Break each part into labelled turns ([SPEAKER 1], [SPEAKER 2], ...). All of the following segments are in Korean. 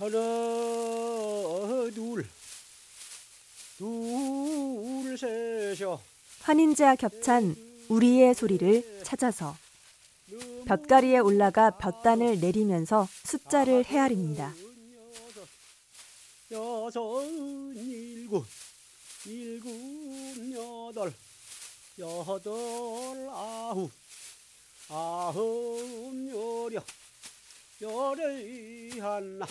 [SPEAKER 1] 하나 둘 둘, 셋이요.
[SPEAKER 2] 환인제와 겹찬 우리의 소리를 찾아서 볕가리에 올라가 볕단을 내리면서 숫자를 헤아립니다.
[SPEAKER 1] 여섯, 일곱, 일곱, 여덟, 여덟, 아홉, 아홉, 여려, 열의 하나.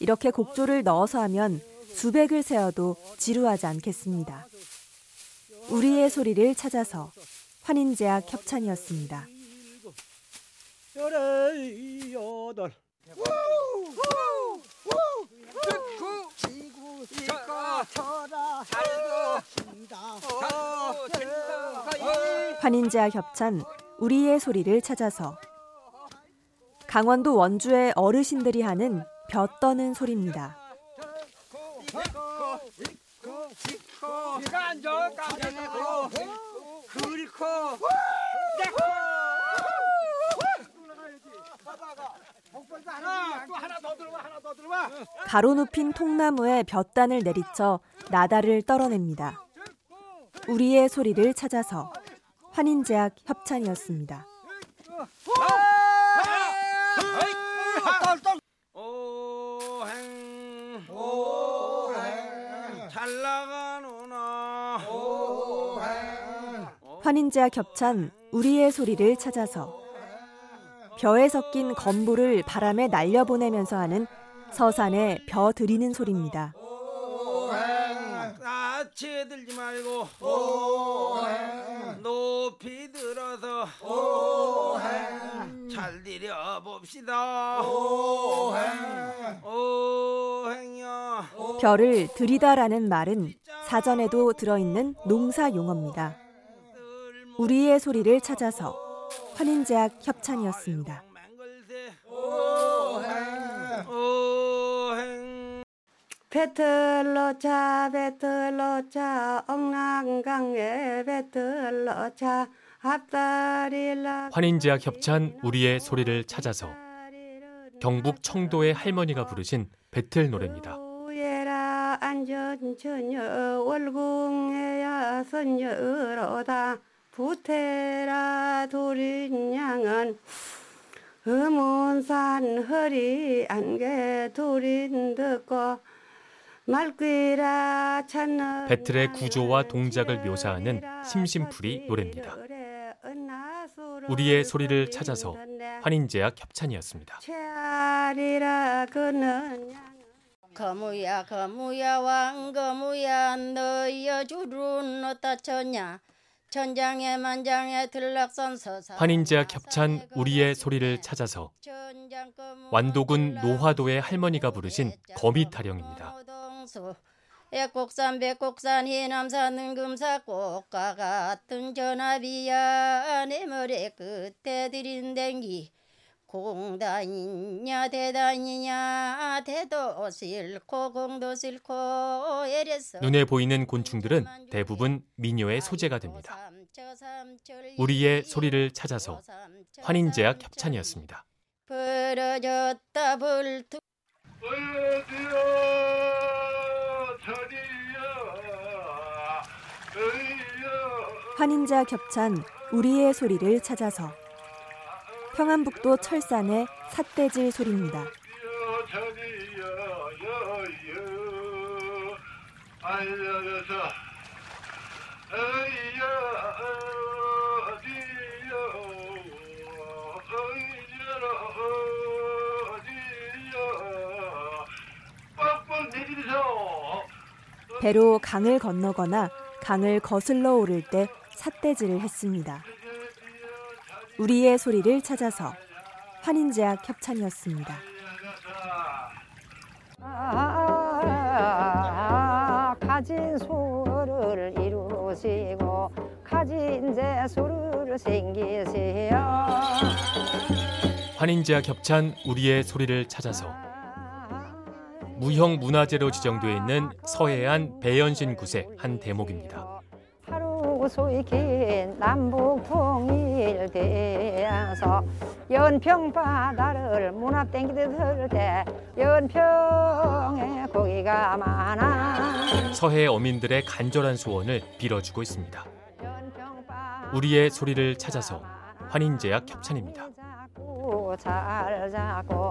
[SPEAKER 2] 이렇게 곡조를 넣어서 하면 수백을 세어도 지루하지 않겠습니다. 우리의 소리를 찾아서 환인제약 협찬이었습니다.
[SPEAKER 1] 열의 여덟.
[SPEAKER 3] 지구 이거 쳐라 살고 신다 살고 신다
[SPEAKER 2] 환인제약 협찬 우리의 소리를 찾아서 강원도 원주의 어르신들이 하는 벼 떠는 소리입니다. 가로 눕힌 통나무에 볕단을 내리쳐 나다를 떨어냅니다. 우리의 소리를 찾아서 환인제약 협찬이었습니다.
[SPEAKER 4] 오행 오행
[SPEAKER 2] 환인제약 협찬 우리의 소리를 찾아서 벼에 섞인 건부를 바람에 날려보내면서 하는 서산의 벼 드리는 소리입니다.
[SPEAKER 4] 까치 들지 말고 높이 들어서 잘 들여 봅시다 오행이야
[SPEAKER 2] 벼를 들이다라는 말은 사전에도 들어있는 농사 용어입니다. 우리의 소리를 찾아서 환인제약 협찬이었습니다.
[SPEAKER 4] 맹글새 오행
[SPEAKER 5] 배틀로차 배틀로차 엉랑강에 배틀로차 앞다리라
[SPEAKER 6] 환인제약 협찬 우리의 소리를 찾아서 경북 청도의 할머니가 부르신 배틀 노래입니다.
[SPEAKER 5] 안전처녀 월궁해야 선녀로다 부태라 도린양은 음운산 허리 안개 도린 듣고
[SPEAKER 6] 배틀의 구조와 동작을 묘사하는 심심풀이 노래입니다. 우리의 소리를 찾아서 환인제약 협찬이었습니다.
[SPEAKER 7] 거무야 거무야 왕 거무야 너여 주른 어따 쳤냐 천장에 만장에 들락선 서사
[SPEAKER 6] 환인제약 협찬 우리의 소리를 찾아서 완도군 노화도의 할머니가 부르신 거미 타령입니다.
[SPEAKER 7] 애곡산 백곡산 해남산 능금사 꽃과 같은 전화비야 내 머리 끝에 들인 댕기. 공다이냐 대다이냐 대도 싫고 공도 싫고
[SPEAKER 6] 눈에 보이는 곤충들은 대부분 미녀의 소재가 됩니다. 우리의 소리를 찾아서 환인제약 협찬이었습니다.
[SPEAKER 7] 벌어졌다 불투
[SPEAKER 2] 환인제약 협찬 우리의 소리를 찾아서 평안북도 철산의 삿대질 소리입니다. 배로 강을 건너거나 강을 거슬러 오를 때 삿대질을 했습니다. 우리의 소리를 찾아서 환인제약 협찬이었습니다.
[SPEAKER 5] 아, 가진 소를 이루시고 가진 재수를 생기세요
[SPEAKER 6] 환인제약 협찬 우리의 소리를 찾아서 무형 문화재로 지정돼 있는 서해안 배연신 굿의 한 대목입니다.
[SPEAKER 5] 하루 수이 긴 남북 통일되어서 연평 바다를 문화 땡기듯 때 연평에 고기가 많아
[SPEAKER 6] 서해 어민들의 간절한 소원을 빌어주고 있습니다. 우리의 소리를 찾아서 환인제약 협찬입니다.
[SPEAKER 5] 잘 자고